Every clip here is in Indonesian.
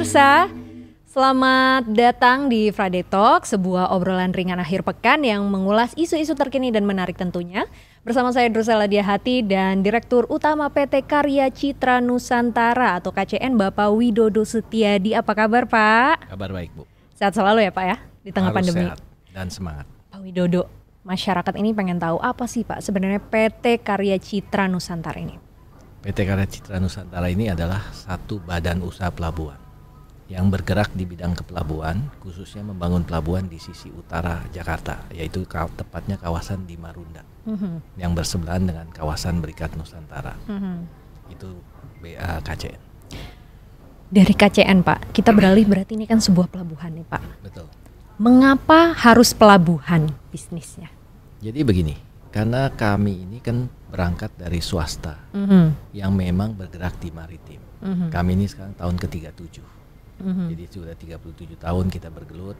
pemirsa, selamat datang di Friday Talk, sebuah obrolan ringan akhir pekan yang mengulas isu-isu terkini dan menarik tentunya. Bersama saya Drusela Diahati dan Direktur Utama PT Karya Citra Nusantara atau KCN Bapak Widodo Setiadi. Apa kabar Pak? Kabar baik Bu. Sehat selalu ya Pak ya di tengah Harus pandemi. sehat dan semangat. Pak Widodo, masyarakat ini pengen tahu apa sih Pak sebenarnya PT Karya Citra Nusantara ini? PT Karya Citra Nusantara ini adalah satu badan usaha pelabuhan yang bergerak di bidang kepelabuhan, khususnya membangun pelabuhan di sisi utara Jakarta, yaitu tepatnya kawasan di Marunda, Mhm, yang bersebelahan dengan kawasan Berikat Nusantara. mhm. Itu BA KCN. Dari KCN Pak, kita beralih berarti ini kan sebuah pelabuhan nih Pak. Betul. Mengapa harus pelabuhan bisnisnya? Jadi begini, karena kami ini kan berangkat dari swasta Mhm, yang memang bergerak di maritim. mhm, Kami ini sekarang tahun ke-37. Mhm. Jadi sudah 37 tahun kita bergelut.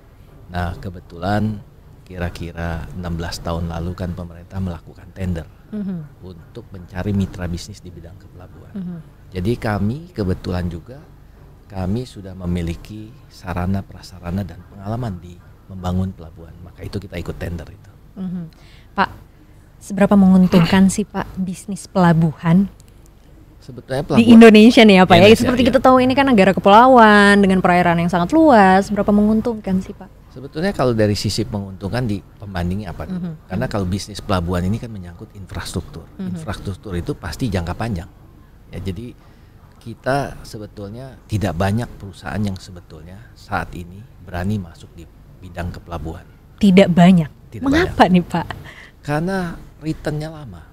Nah, kebetulan kira-kira 16 tahun lalu kan pemerintah melakukan tender Mhm, untuk mencari mitra bisnis di bidang kepelabuhan. mhm. Jadi kami kebetulan juga kami sudah memiliki sarana prasarana dan pengalaman di membangun pelabuhan. Maka itu kita ikut tender itu. Mhm. Pak, seberapa menguntungkan sih Pak bisnis pelabuhan Sebetulnya di pelabuhan Indonesia nih ya Pak ya? Seperti iya. kita tahu ini kan negara kepulauan dengan perairan yang sangat luas. Seberapa menguntungkan sih Pak? Sebetulnya kalau dari sisi menguntungkan di pembandingnya apa dulu? Mhm. Karena kalau bisnis pelabuhan ini kan menyangkut infrastruktur. Mhm. Infrastruktur itu pasti jangka panjang. Ya jadi kita sebetulnya tidak banyak perusahaan yang sebetulnya saat ini berani masuk di bidang kepelabuhan. Tidak banyak. Tidak Mengapa nih Pak? Karena returnnya lama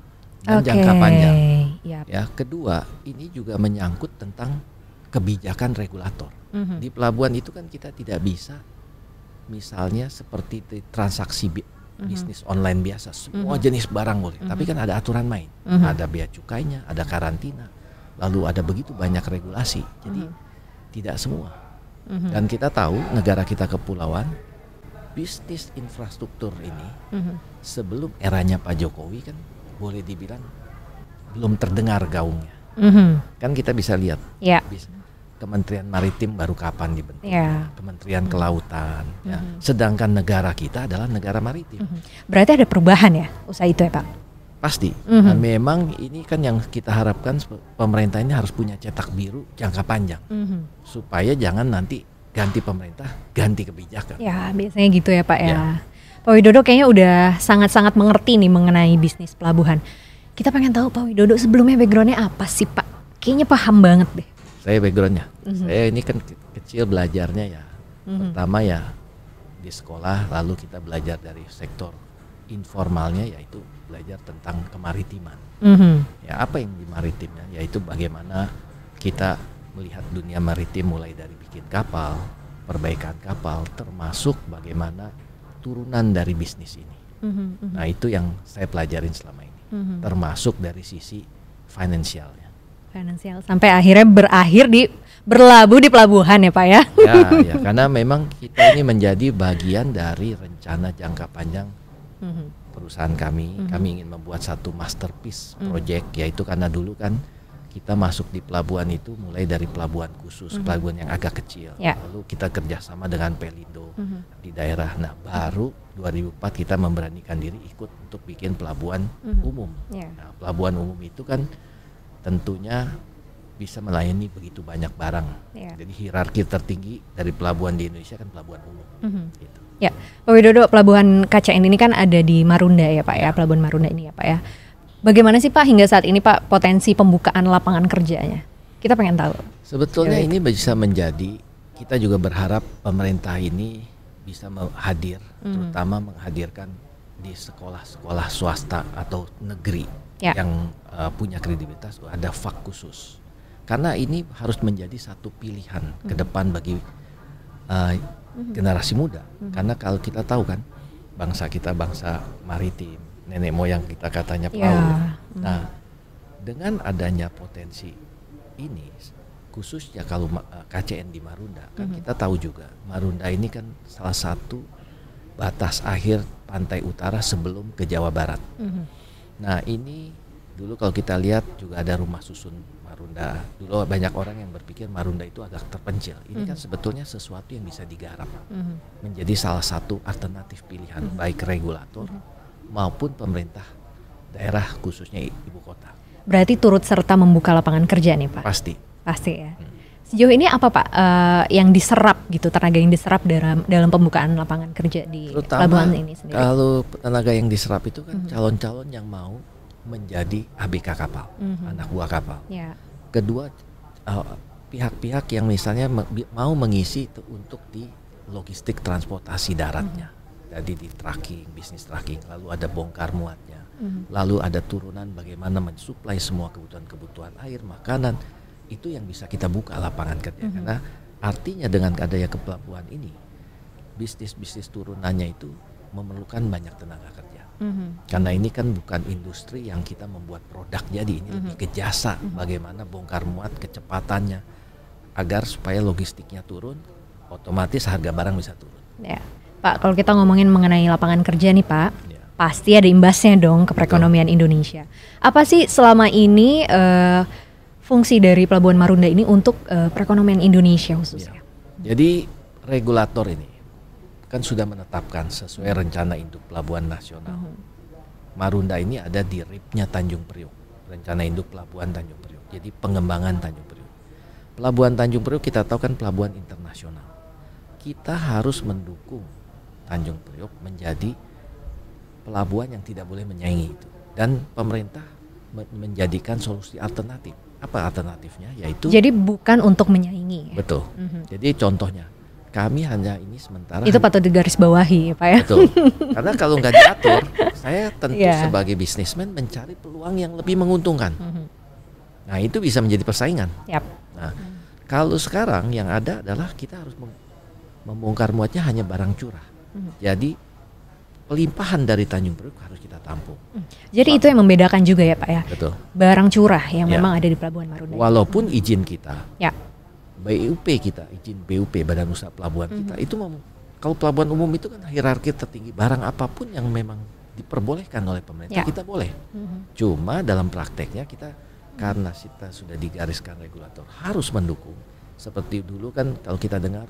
dan Oke. jangka panjang. Ya. Ya, kedua, ini juga menyangkut tentang kebijakan regulator. Mhm. Di pelabuhan itu kan kita tidak bisa misalnya seperti di transaksi bi- Mhm. bisnis online biasa, semua jenis barang boleh. Tapi kan ada aturan main. Mhm. Ada bea cukainya, ada karantina. Lalu ada begitu banyak regulasi. Jadi tidak semua. Mhm. Dan kita tahu negara kita kepulauan bisnis infrastruktur ini Mhm. sebelum eranya Pak Jokowi kan boleh dibilang belum terdengar gaungnya. Mhm. Kan kita bisa lihat Ya. bis- Kementerian Maritim baru kapan dibentuk? Ya. Kementerian Kelautan. ya. Mhm. Sedangkan negara kita adalah negara maritim. Mhm. Berarti ada perubahan ya usaha itu ya Pak? Pasti. Mhm. Dan memang ini kan yang kita harapkan pemerintah ini harus punya cetak biru jangka panjang Mhm. supaya jangan nanti ganti pemerintah, ganti kebijakan. Ya biasanya gitu ya Pak ya. Ya. Pak Widodo kayaknya udah sangat-sangat mengerti nih mengenai bisnis pelabuhan. Kita pengen tahu Pak Widodo sebelumnya backgroundnya apa sih Pak? Kayaknya paham banget deh. Saya backgroundnya, Mhm. saya ini kan ke- kecil belajarnya ya. Mhm. Pertama ya di sekolah, lalu kita belajar dari sektor informalnya yaitu belajar tentang kemaritiman. Mhm. Ya apa yang di maritimnya? Yaitu bagaimana kita melihat dunia maritim mulai dari bikin kapal, perbaikan kapal, termasuk bagaimana turunan dari bisnis ini. Mhm. Mhm. Nah itu yang saya pelajarin selama ini, Mhm. termasuk dari sisi finansialnya. Finansial sampai akhirnya berakhir di berlabuh di pelabuhan ya Pak ya. Ya, ya karena memang kita ini menjadi bagian dari rencana jangka panjang Mhm. perusahaan kami. Mhm. Kami ingin membuat satu masterpiece Mhm. project yaitu karena dulu kan kita masuk di pelabuhan itu mulai dari pelabuhan khusus, Mhm. pelabuhan yang agak kecil. Ya. Lalu kita kerjasama dengan Pelindo Mhm. di daerah. Nah, baru 2004 kita memberanikan diri ikut untuk bikin pelabuhan Mhm. umum. Ya. Nah, pelabuhan umum itu kan tentunya bisa melayani begitu banyak barang. Ya. Jadi hierarki tertinggi dari pelabuhan di Indonesia kan pelabuhan umum. Mhm. Gitu. Ya, Pak Widodo, pelabuhan KCN ini kan ada di Marunda ya Pak ya, pelabuhan Marunda ini ya Pak ya. Bagaimana sih Pak hingga saat ini Pak potensi pembukaan lapangan kerjanya? Kita pengen tahu. Sebetulnya Ya, ini bisa menjadi kita juga berharap pemerintah ini bisa hadir, Mhm. terutama menghadirkan di sekolah-sekolah swasta atau negeri Ya. yang uh, punya kredibilitas ada fak khusus. Karena ini harus menjadi satu pilihan ke Mhm. depan bagi uh, generasi muda. Karena kalau kita tahu kan bangsa kita bangsa maritim, nenek moyang kita katanya Ya. pelaut. Mhm. Nah, dengan adanya potensi ini khususnya kalau eh, KCN di Marunda kan Mhm. kita tahu juga Marunda ini kan salah satu batas akhir pantai utara sebelum ke Jawa Barat. Mhm. Nah, ini Dulu kalau kita lihat juga ada rumah susun Marunda. Dulu banyak orang yang berpikir Marunda itu agak terpencil. Ini kan sebetulnya sesuatu yang bisa digarap Mhm. menjadi salah satu alternatif pilihan baik regulator maupun pemerintah daerah khususnya ibu kota. Berarti turut serta membuka lapangan kerja nih Pak. Pasti. Pasti ya. Sejauh ini apa Pak eh, yang diserap gitu tenaga yang diserap dalam dalam pembukaan lapangan kerja di Terutama pelabuhan ini sendiri? kalau tenaga yang diserap itu kan calon-calon yang mau menjadi ABK kapal, Mhm. anak buah kapal. Ya. Kedua uh, pihak-pihak yang misalnya mau mengisi itu untuk di logistik transportasi daratnya. Jadi di tracking, bisnis tracking, lalu ada bongkar muatnya. Mhm. Lalu ada turunan bagaimana mensuplai semua kebutuhan-kebutuhan air, makanan. Itu yang bisa kita buka lapangan kerja karena artinya dengan adanya kepelabuhan ini bisnis-bisnis turunannya itu memerlukan banyak tenaga kerja. Mhm. Karena ini kan bukan industri yang kita membuat produk jadi ini lebih ke jasa bagaimana bongkar muat kecepatannya agar supaya logistiknya turun otomatis harga barang bisa turun. Ya. Pak, kalau kita ngomongin mengenai lapangan kerja nih Pak, Ya. pasti ada imbasnya dong ke perekonomian Indonesia. Apa sih selama ini eh, fungsi dari Pelabuhan Marunda ini untuk eh, perekonomian Indonesia khususnya? Jadi regulator ini kan sudah menetapkan sesuai rencana induk pelabuhan nasional. Marunda ini ada di RIP-nya Tanjung Priok, rencana induk pelabuhan Tanjung Priok. Jadi pengembangan Tanjung Priok. Pelabuhan Tanjung Priok kita tahu kan pelabuhan internasional. Kita harus mendukung Tanjung Priok menjadi pelabuhan yang tidak boleh menyaingi itu. Dan pemerintah men- menjadikan solusi alternatif. Apa alternatifnya? Yaitu Jadi bukan untuk menyaingi. ya? betul. Mhm. Jadi contohnya kami hanya ini sementara Itu patut digarisbawahi ya Pak ya. Betul. Karena kalau nggak diatur, saya tentu Iya. sebagai bisnismen mencari peluang yang lebih menguntungkan. Mhm. Nah itu bisa menjadi persaingan. Yap. Nah kalau sekarang yang ada adalah kita harus mem- membongkar muatnya hanya barang curah. Mhm. Jadi pelimpahan dari Tanjung Priok harus kita tampung. Jadi itu yang membedakan juga ya Pak ya. Betul. Barang curah yang Ya. memang ada di Pelabuhan Marunda. Walaupun izin kita, Ya. BUP kita, izin BUP Badan Usaha Pelabuhan kita itu mem- kalau pelabuhan umum itu kan hierarki tertinggi barang apa pun yang memang diperbolehkan oleh pemerintah Ya. kita boleh. Mhm. Cuma dalam prakteknya kita karena kita sudah digariskan regulator harus mendukung. Seperti dulu kan kalau kita dengar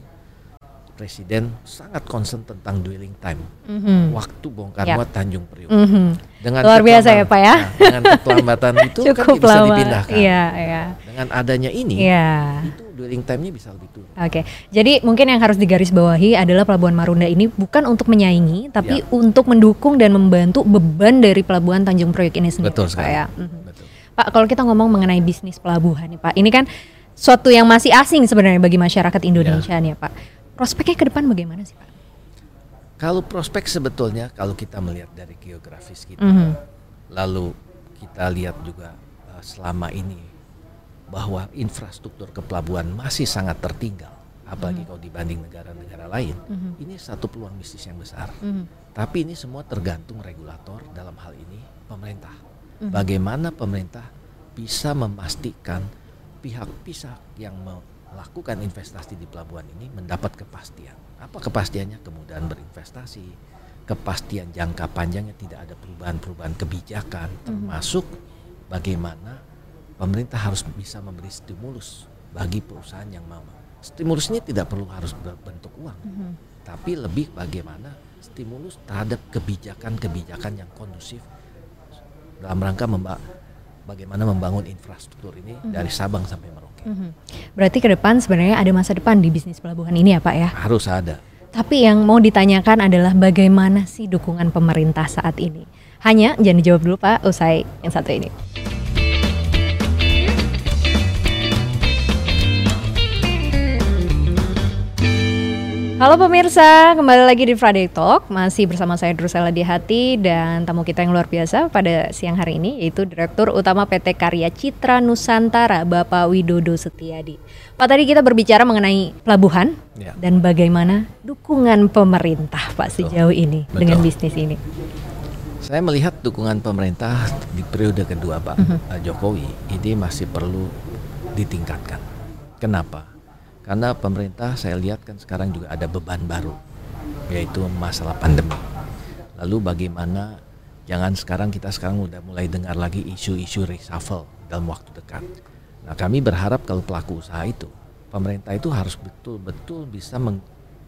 presiden sangat concern tentang dwelling time, Mhm. waktu bongkar Ya. muat Tanjung Priok. Mhm. Dengan Luar biasa ya, Pak ya. Nah, dengan keterlambatan itu kan Cukup bisa lama. dipindahkan. Iya, iya. Dengan adanya ini, Iya. itu dwelling time-nya bisa lebih turun. Oke, jadi mungkin yang harus digarisbawahi adalah Pelabuhan Marunda ini bukan untuk menyaingi, tapi Ya. untuk mendukung dan membantu beban dari Pelabuhan Tanjung Priok ini sendiri. Betul Pak, sekali. ya. Mhm. Betul. Pak, kalau kita ngomong mengenai bisnis pelabuhan nih Pak, ini kan suatu yang masih asing sebenarnya bagi masyarakat Indonesia nih ya Pak. Prospeknya ke depan bagaimana sih Pak? Kalau prospek sebetulnya kalau kita melihat dari geografis kita, Mhm. lalu kita lihat juga uh, selama ini bahwa infrastruktur kepelabuhan masih sangat tertinggal, apalagi kalau dibanding negara-negara lain. Mhm. Ini satu peluang bisnis yang besar. Mhm. Tapi ini semua tergantung regulator dalam hal ini pemerintah. Mhm. Bagaimana pemerintah bisa memastikan pihak-pihak yang melakukan investasi di pelabuhan ini mendapat kepastian. Apa kepastiannya? Kemudahan berinvestasi, kepastian jangka panjangnya tidak ada perubahan-perubahan kebijakan, termasuk bagaimana pemerintah harus bisa memberi stimulus bagi perusahaan yang mau. Stimulus ini tidak perlu harus berbentuk uang, Mhm. tapi lebih bagaimana stimulus terhadap kebijakan-kebijakan yang kondusif dalam rangka memba bagaimana membangun infrastruktur ini dari Sabang sampai Merauke. Mhm. Berarti ke depan sebenarnya ada masa depan di bisnis pelabuhan ini ya Pak ya. Harus ada. Tapi yang mau ditanyakan adalah bagaimana sih dukungan pemerintah saat ini? Hanya jangan dijawab dulu Pak, usai yang satu ini. Halo pemirsa, kembali lagi di Friday Talk Masih bersama saya Drusela Dihati Dan tamu kita yang luar biasa pada siang hari ini Yaitu Direktur Utama PT Karya Citra Nusantara Bapak Widodo Setiadi Pak tadi kita berbicara mengenai pelabuhan Ya. Dan bagaimana dukungan pemerintah Pak Betul. sejauh ini Betul. dengan bisnis ini Saya melihat dukungan pemerintah di periode kedua Pak uh, Jokowi ini masih perlu ditingkatkan. Kenapa? Karena pemerintah saya lihat kan sekarang juga ada beban baru yaitu masalah pandemi. Lalu bagaimana Jangan sekarang kita sekarang udah mulai dengar lagi isu-isu reshuffle dalam waktu dekat. Nah, kami berharap kalau pelaku usaha itu, pemerintah itu harus betul-betul bisa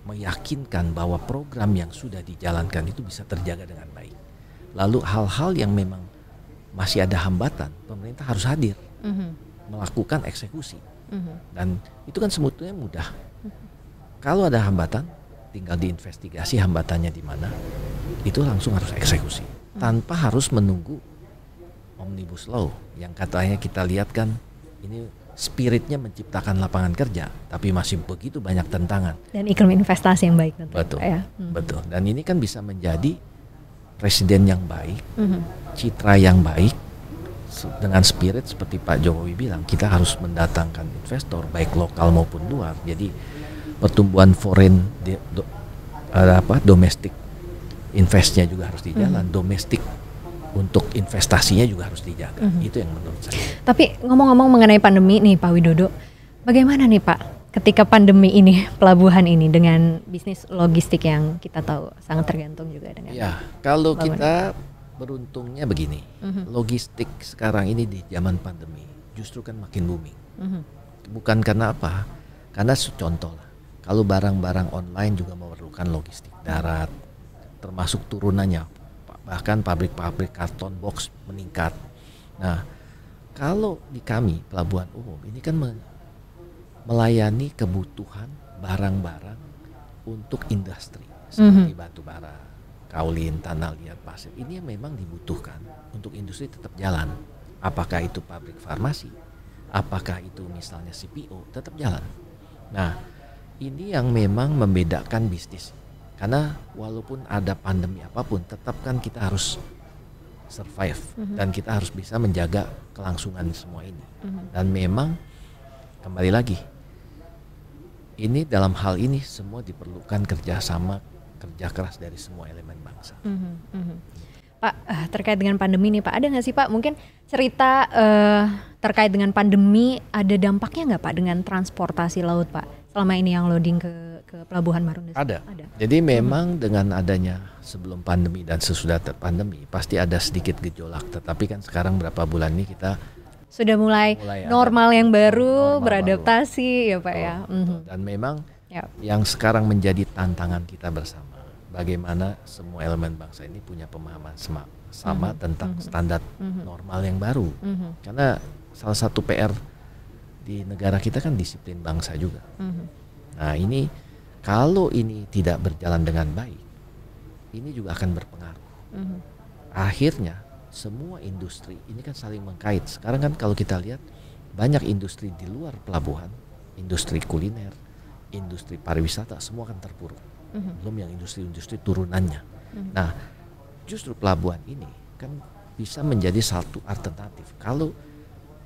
meyakinkan bahwa program yang sudah dijalankan itu bisa terjaga dengan baik. Lalu hal-hal yang memang masih ada hambatan, pemerintah harus hadir mm -hmm. melakukan eksekusi. Mm -hmm. Dan itu kan sebetulnya mudah. Mm -hmm. Kalau ada hambatan, tinggal diinvestigasi hambatannya di mana, itu langsung harus eksekusi mm -hmm. tanpa harus menunggu omnibus law yang katanya kita lihat kan ini spiritnya menciptakan lapangan kerja, tapi masih begitu banyak tentangan. Dan iklim investasi yang baik. Tentu, betul, ya. hmm. betul. Dan ini kan bisa menjadi presiden yang baik, hmm. citra yang baik, dengan spirit seperti Pak Jokowi bilang, kita harus mendatangkan investor baik lokal maupun luar. Jadi pertumbuhan foreign di, do, apa domestik investnya juga harus di jalan, hmm. domestik untuk investasinya juga harus dijaga. Mm -hmm. Itu yang menurut saya. Tapi ngomong-ngomong mengenai pandemi nih Pak Widodo, bagaimana nih Pak ketika pandemi ini pelabuhan ini dengan bisnis logistik yang kita tahu sangat tergantung juga dengan Ya, kalau kita beruntungnya begini. Mm -hmm. Logistik sekarang ini di zaman pandemi justru kan makin booming. Mm -hmm. Bukan karena apa? Karena contoh lah. Kalau barang-barang online juga memerlukan logistik darat termasuk turunannya bahkan pabrik-pabrik karton box meningkat. Nah, kalau di kami pelabuhan umum ini kan melayani kebutuhan barang-barang untuk industri seperti mm -hmm. batu bara, kaulin, tanah liat, pasir. Ini yang memang dibutuhkan untuk industri tetap jalan. Apakah itu pabrik farmasi, apakah itu misalnya CPO, tetap jalan. Nah, ini yang memang membedakan bisnis karena walaupun ada pandemi apa pun, tetap kan kita harus survive mm-hmm. dan kita harus bisa menjaga kelangsungan semua ini. Mm-hmm. Dan memang kembali lagi, ini dalam hal ini semua diperlukan kerjasama kerja keras dari semua elemen bangsa. Mm-hmm. Mm-hmm. Pak uh, terkait dengan pandemi nih Pak, ada nggak sih Pak mungkin cerita uh, terkait dengan pandemi ada dampaknya nggak Pak dengan transportasi laut Pak selama ini yang loading ke ke pelabuhan Marunda? Ada. ada. Jadi memang hmm. dengan adanya sebelum pandemi dan sesudah pandemi pasti ada sedikit gejolak. Tetapi kan sekarang berapa bulan ini kita sudah mulai, mulai normal yang baru beradaptasi baru. ya Pak ya. Betul. Mhm. Dan memang yep. yang sekarang menjadi tantangan kita bersama bagaimana semua elemen bangsa ini punya pemahaman sama, sama mm-hmm. tentang mm-hmm. standar mm-hmm. normal yang baru. Mm-hmm. Karena salah satu PR di negara kita kan disiplin bangsa juga. Mm-hmm. Nah ini kalau ini tidak berjalan dengan baik, ini juga akan berpengaruh. Mm -hmm. Akhirnya semua industri ini kan saling mengkait. Sekarang kan kalau kita lihat banyak industri di luar pelabuhan, industri kuliner, industri pariwisata semua akan terpuruk. Mm -hmm. Belum yang industri-industri turunannya. Mm -hmm. Nah, justru pelabuhan ini kan bisa menjadi satu alternatif. Kalau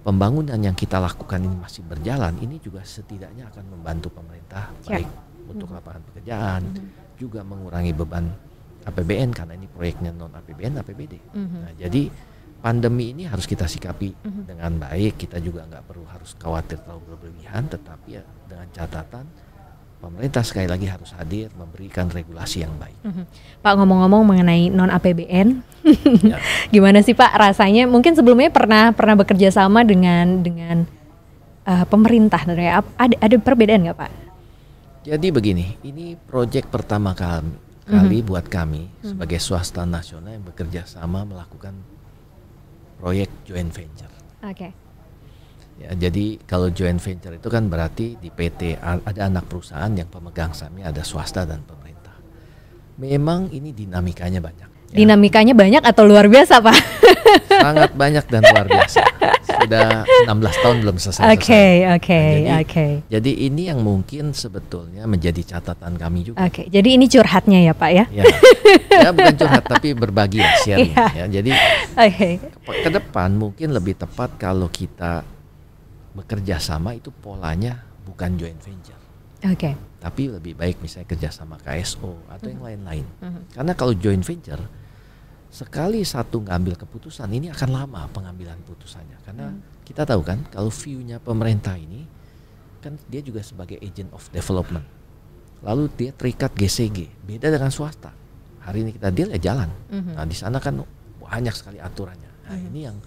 pembangunan yang kita lakukan ini masih berjalan, ini juga setidaknya akan membantu pemerintah ya. baik untuk hmm. lapangan pekerjaan, hmm. juga mengurangi beban APBN karena ini proyeknya non APBN APBD. Hmm. Nah, jadi pandemi ini harus kita sikapi hmm. dengan baik. Kita juga nggak perlu harus khawatir terlalu berlebihan, tetapi ya dengan catatan pemerintah sekali lagi harus hadir memberikan regulasi yang baik. Mm-hmm. Pak ngomong-ngomong mengenai non APBN, ya. gimana sih Pak rasanya? Mungkin sebelumnya pernah pernah bekerja sama dengan dengan uh, pemerintah, ada ada perbedaan nggak Pak? Jadi begini, ini proyek pertama kali kali mm -hmm. buat kami -hmm. sebagai swasta nasional yang bekerja sama melakukan proyek joint venture. Oke. Okay. Ya, jadi kalau joint venture itu kan berarti di PT ada anak perusahaan yang pemegang sahamnya ada swasta dan pemerintah. Memang ini dinamikanya banyak. Ya. Dinamikanya banyak atau luar biasa, Pak? Sangat banyak dan luar biasa sudah 16 tahun belum selesai. Oke, oke, nah, oke. Jadi ini yang mungkin sebetulnya menjadi catatan kami juga. Oke, okay, jadi ini curhatnya ya Pak ya? Ya, ya bukan curhat tapi berbagi ya, sharing yeah. ya. Jadi okay. ke depan mungkin lebih tepat kalau kita bekerja sama itu polanya bukan joint venture. Oke. Okay. Tapi lebih baik misalnya kerjasama KSO atau yang lain-lain. Mm -hmm. Karena kalau joint venture sekali satu ngambil keputusan ini akan lama pengambilan putusannya karena hmm. kita tahu kan kalau view-nya pemerintah ini kan dia juga sebagai agent of development lalu dia terikat GCG beda dengan swasta hari ini kita deal ya jalan hmm. nah di sana kan banyak sekali aturannya. Nah ini yang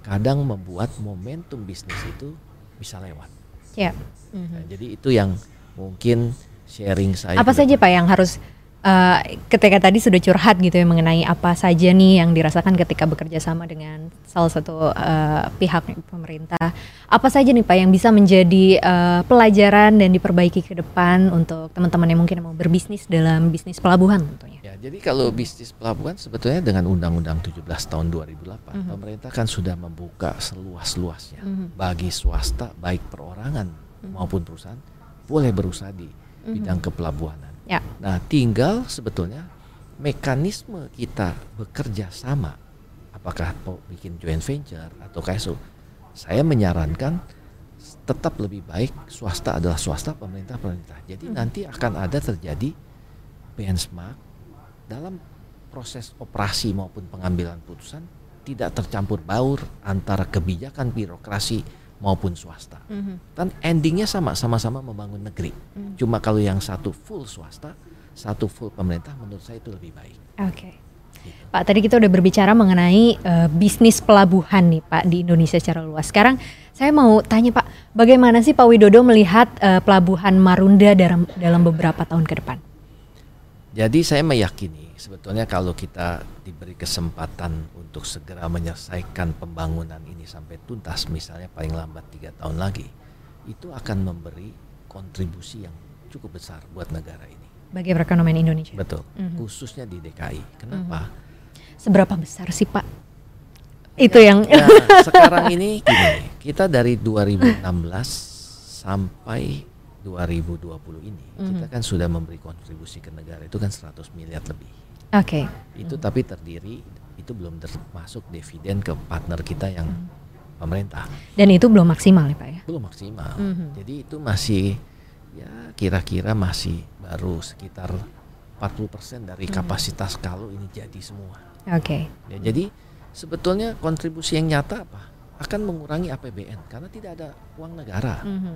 kadang membuat momentum bisnis itu bisa lewat. Ya. Nah, jadi itu yang mungkin sharing saya. Apa saja Pak yang harus eh, ketika tadi sudah curhat gitu ya mengenai apa saja nih yang dirasakan ketika bekerja sama dengan salah satu eh, pihak pemerintah. Apa saja nih Pak yang bisa menjadi eh, pelajaran dan diperbaiki ke depan untuk teman-teman yang mungkin mau berbisnis dalam bisnis pelabuhan tentunya. Ya, jadi kalau bisnis pelabuhan sebetulnya dengan Undang-Undang 17 tahun 2008, Mhm. pemerintah kan sudah membuka seluas-luasnya Mhm. bagi swasta baik perorangan Mhm. maupun perusahaan boleh berusaha di Mhm. bidang kepelabuhanan. Ya. Nah, tinggal sebetulnya mekanisme kita bekerja sama apakah mau bikin joint venture atau KSO. Saya menyarankan tetap lebih baik swasta adalah swasta, pemerintah pemerintah. Jadi Mhm. nanti akan ada terjadi benchmark dalam proses operasi maupun pengambilan putusan tidak tercampur baur antara kebijakan birokrasi maupun swasta. Mhm. Dan endingnya sama, sama-sama membangun negeri. Hmm. Cuma kalau yang satu full swasta, satu full pemerintah, menurut saya itu lebih baik. Oke. Gitu. Pak, tadi kita udah berbicara mengenai eh, bisnis pelabuhan nih Pak di Indonesia secara luas. Sekarang saya mau tanya Pak, bagaimana sih Pak Widodo melihat eh, pelabuhan Marunda dalam dalam beberapa tahun ke depan? Jadi saya meyakini sebetulnya kalau kita diberi kesempatan untuk segera menyelesaikan pembangunan ini sampai tuntas, misalnya paling lambat tiga tahun lagi, itu akan memberi kontribusi yang cukup besar buat negara ini. Bagi perekonomian Indonesia. Betul, Mhm. khususnya di DKI. Kenapa? Seberapa besar sih Pak? Itu yang Ya, sekarang ini gini, kita dari 2016 sampai 2020 ini, kita Mhm. kan sudah memberi kontribusi ke negara itu kan 100 miliar lebih. Oke. Itu tapi terdiri itu belum termasuk dividen ke partner kita yang pemerintah. Dan itu belum maksimal ya Pak ya? Belum maksimal. Mhm. Jadi itu masih ya kira-kira masih baru sekitar 40% dari Mhm. kapasitas kalau ini jadi semua. Oke. Ya, jadi sebetulnya kontribusi yang nyata apa? Akan mengurangi APBN karena tidak ada uang negara. Mhm.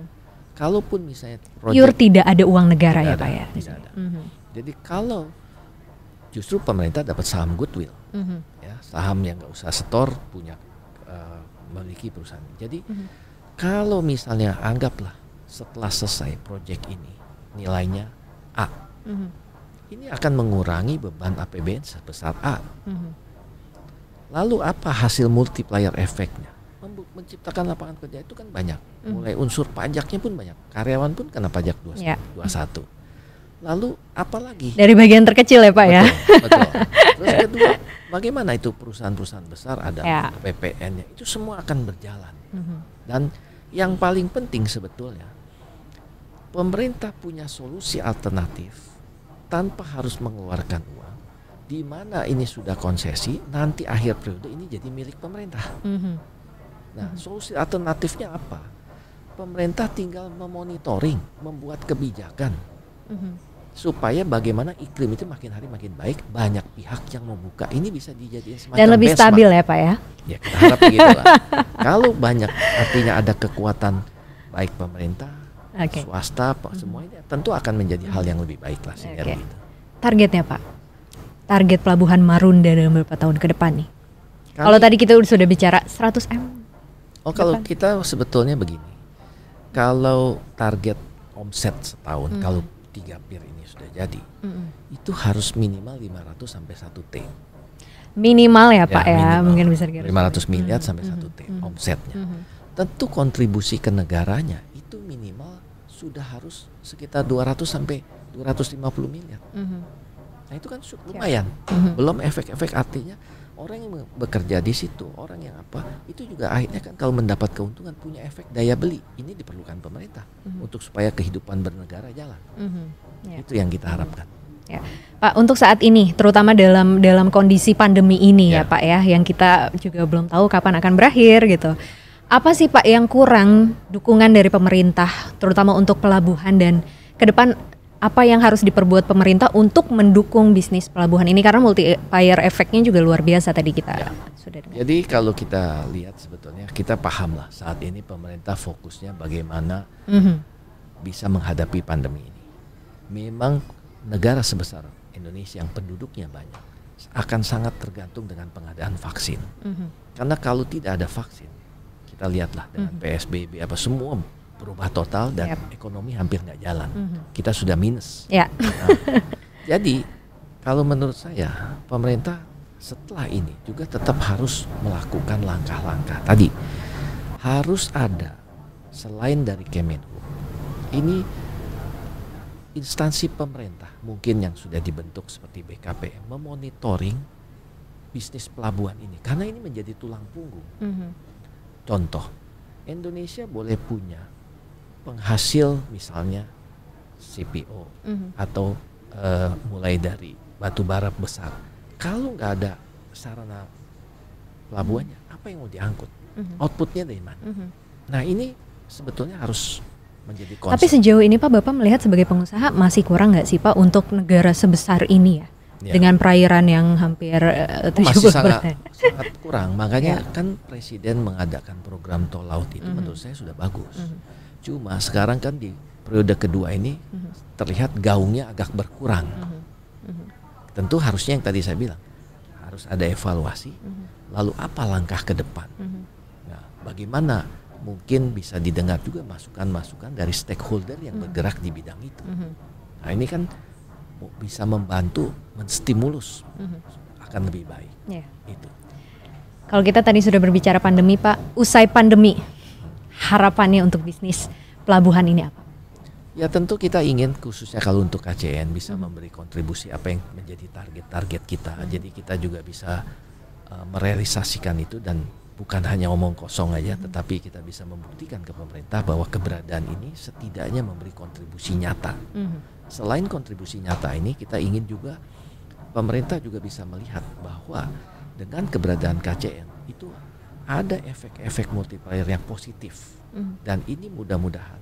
Kalaupun misalnya Pure proyek tidak ada uang negara ya ada, Pak ya? tidak ada. Mhm. jadi kalau justru pemerintah dapat saham goodwill, Mhm. ya saham yang nggak usah setor punya eh, memiliki perusahaan. Jadi Mhm. kalau misalnya anggaplah setelah selesai proyek ini nilainya A, Mhm. ini akan mengurangi beban APBN sebesar A. Mhm. Lalu apa hasil multiplier efeknya? Menciptakan lapangan kerja itu kan banyak. Mhm. Mulai unsur pajaknya pun banyak. Karyawan pun kena pajak 21. Ya. 21. Lalu apa lagi? Dari bagian terkecil ya Pak ya? Betul, betul. Terus kedua, bagaimana itu perusahaan-perusahaan besar ada Ya. PPN-nya itu semua akan berjalan. Mhm. Dan yang paling penting sebetulnya pemerintah punya solusi alternatif tanpa harus mengeluarkan uang. Di mana ini sudah konsesi, nanti akhir periode ini jadi milik pemerintah. Mhm. Nah, solusi alternatifnya apa? Pemerintah tinggal memonitoring, membuat kebijakan Mhm. supaya bagaimana iklim itu makin hari makin baik, banyak pihak yang membuka. Ini bisa dijadikan semacam Dan lebih benchmark. stabil ya Pak ya? Ya kita harap begitu lah. Kalau banyak artinya ada kekuatan baik pemerintah, Oke. swasta, apa semua ini tentu akan menjadi hal yang lebih baik lah sinergi Oke. itu. Targetnya Pak? Target pelabuhan Marunda dalam beberapa tahun ke depan nih? Kalau tadi kita udah sudah bicara 100 M. oh kalau depan. kita sebetulnya begini, kalau target omset setahun, Hmm. kalau tiga pir ini sudah jadi, Mhm. itu harus minimal 500 sampai 1 T. Minimal ya Pak ya, minimal. mungkin bisa digaris 500 miliar sampai 1 Mhm. T Mhm. omsetnya. Mhm. Tentu kontribusi ke negaranya itu minimal sudah harus sekitar 200 sampai 250 miliar. Mhm. Nah itu kan Ya. lumayan. Mhm. Belum efek-efek artinya orang yang bekerja di situ, orang yang apa, itu juga akhirnya kan kalau mendapat keuntungan punya efek daya beli. Ini diperlukan pemerintah Mhm. untuk supaya kehidupan bernegara jalan. Mhm. Ya. Itu yang kita harapkan. Ya. Pak, untuk saat ini, terutama dalam dalam kondisi pandemi ini ya. Ya. Pak ya, yang kita juga belum tahu kapan akan berakhir gitu. Apa sih Pak yang kurang dukungan dari pemerintah, terutama untuk pelabuhan dan ke depan apa yang harus diperbuat pemerintah untuk mendukung bisnis pelabuhan ini karena multiplier efeknya juga luar biasa tadi kita Ya. sudah dengar. Jadi kalau kita lihat sebetulnya kita paham lah saat ini pemerintah fokusnya bagaimana Mhm. bisa menghadapi pandemi ini. Memang negara sebesar Indonesia yang penduduknya banyak, akan sangat tergantung dengan pengadaan vaksin. Mm-hmm. Karena kalau tidak ada vaksin, kita lihatlah dengan mm-hmm. PSBB apa semua berubah total dan yep. ekonomi hampir nggak jalan. Mm-hmm. Kita sudah minus. Yeah. Nah, jadi kalau menurut saya pemerintah setelah ini juga tetap harus melakukan langkah-langkah tadi harus ada selain dari Kemenhu ini instansi pemerintah mungkin yang sudah dibentuk seperti BKPM memonitoring bisnis pelabuhan ini karena ini menjadi tulang punggung. Mm -hmm. Contoh, Indonesia boleh punya penghasil misalnya CPO mm -hmm. atau uh, mulai dari batu bara besar. Kalau nggak ada sarana pelabuhannya, apa yang mau diangkut? Mm -hmm. Outputnya dari mana? Mm -hmm. Nah ini sebetulnya harus menjadi konsep. Tapi sejauh ini Pak Bapak melihat sebagai pengusaha masih kurang nggak sih Pak untuk negara sebesar ini ya? Ya. Dengan perairan yang hampir uh, masih sangat, sangat kurang. Makanya ya. kan Presiden mengadakan program tol laut itu mm -hmm. menurut saya sudah bagus. Mm -hmm. Cuma sekarang kan di periode kedua ini mm -hmm. terlihat gaungnya agak berkurang. Mm -hmm. Tentu harusnya yang tadi saya bilang harus ada evaluasi. Lalu apa langkah ke depan? Nah, bagaimana mungkin bisa didengar juga masukan-masukan dari stakeholder yang bergerak di bidang itu. Nah ini kan bisa membantu menstimulus akan lebih baik. Yeah. Itu. Kalau kita tadi sudah berbicara pandemi, Pak, usai pandemi, harapannya untuk bisnis pelabuhan ini apa? Ya tentu kita ingin khususnya kalau untuk KCN bisa hmm. memberi kontribusi apa yang menjadi target-target kita. Hmm. Jadi kita juga bisa uh, merealisasikan itu dan bukan hanya omong kosong aja, tetapi kita bisa membuktikan ke pemerintah bahwa keberadaan ini setidaknya memberi kontribusi nyata. Mm. Selain kontribusi nyata ini, kita ingin juga pemerintah juga bisa melihat bahwa dengan keberadaan KCN itu ada efek-efek multiplier yang positif, mm. dan ini mudah-mudahan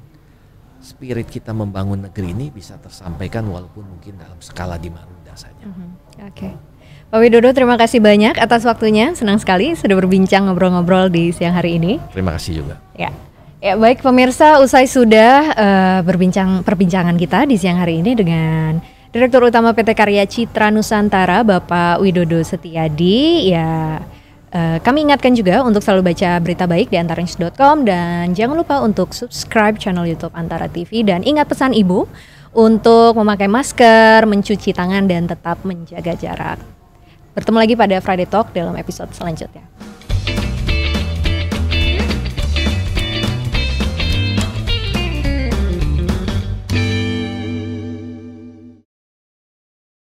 spirit kita membangun negeri ini bisa tersampaikan walaupun mungkin dalam skala di Marunda saja. Mm -hmm. Oke. Okay. Pak Widodo terima kasih banyak atas waktunya. Senang sekali sudah berbincang ngobrol-ngobrol di siang hari ini. Terima kasih juga. Ya. Ya baik pemirsa, usai sudah uh, berbincang perbincangan kita di siang hari ini dengan Direktur Utama PT Karya Citra Nusantara Bapak Widodo Setiadi. Ya uh, kami ingatkan juga untuk selalu baca berita baik di antarnews.com dan jangan lupa untuk subscribe channel YouTube Antara TV dan ingat pesan Ibu untuk memakai masker, mencuci tangan dan tetap menjaga jarak. Bertemu lagi pada Friday Talk dalam episode selanjutnya.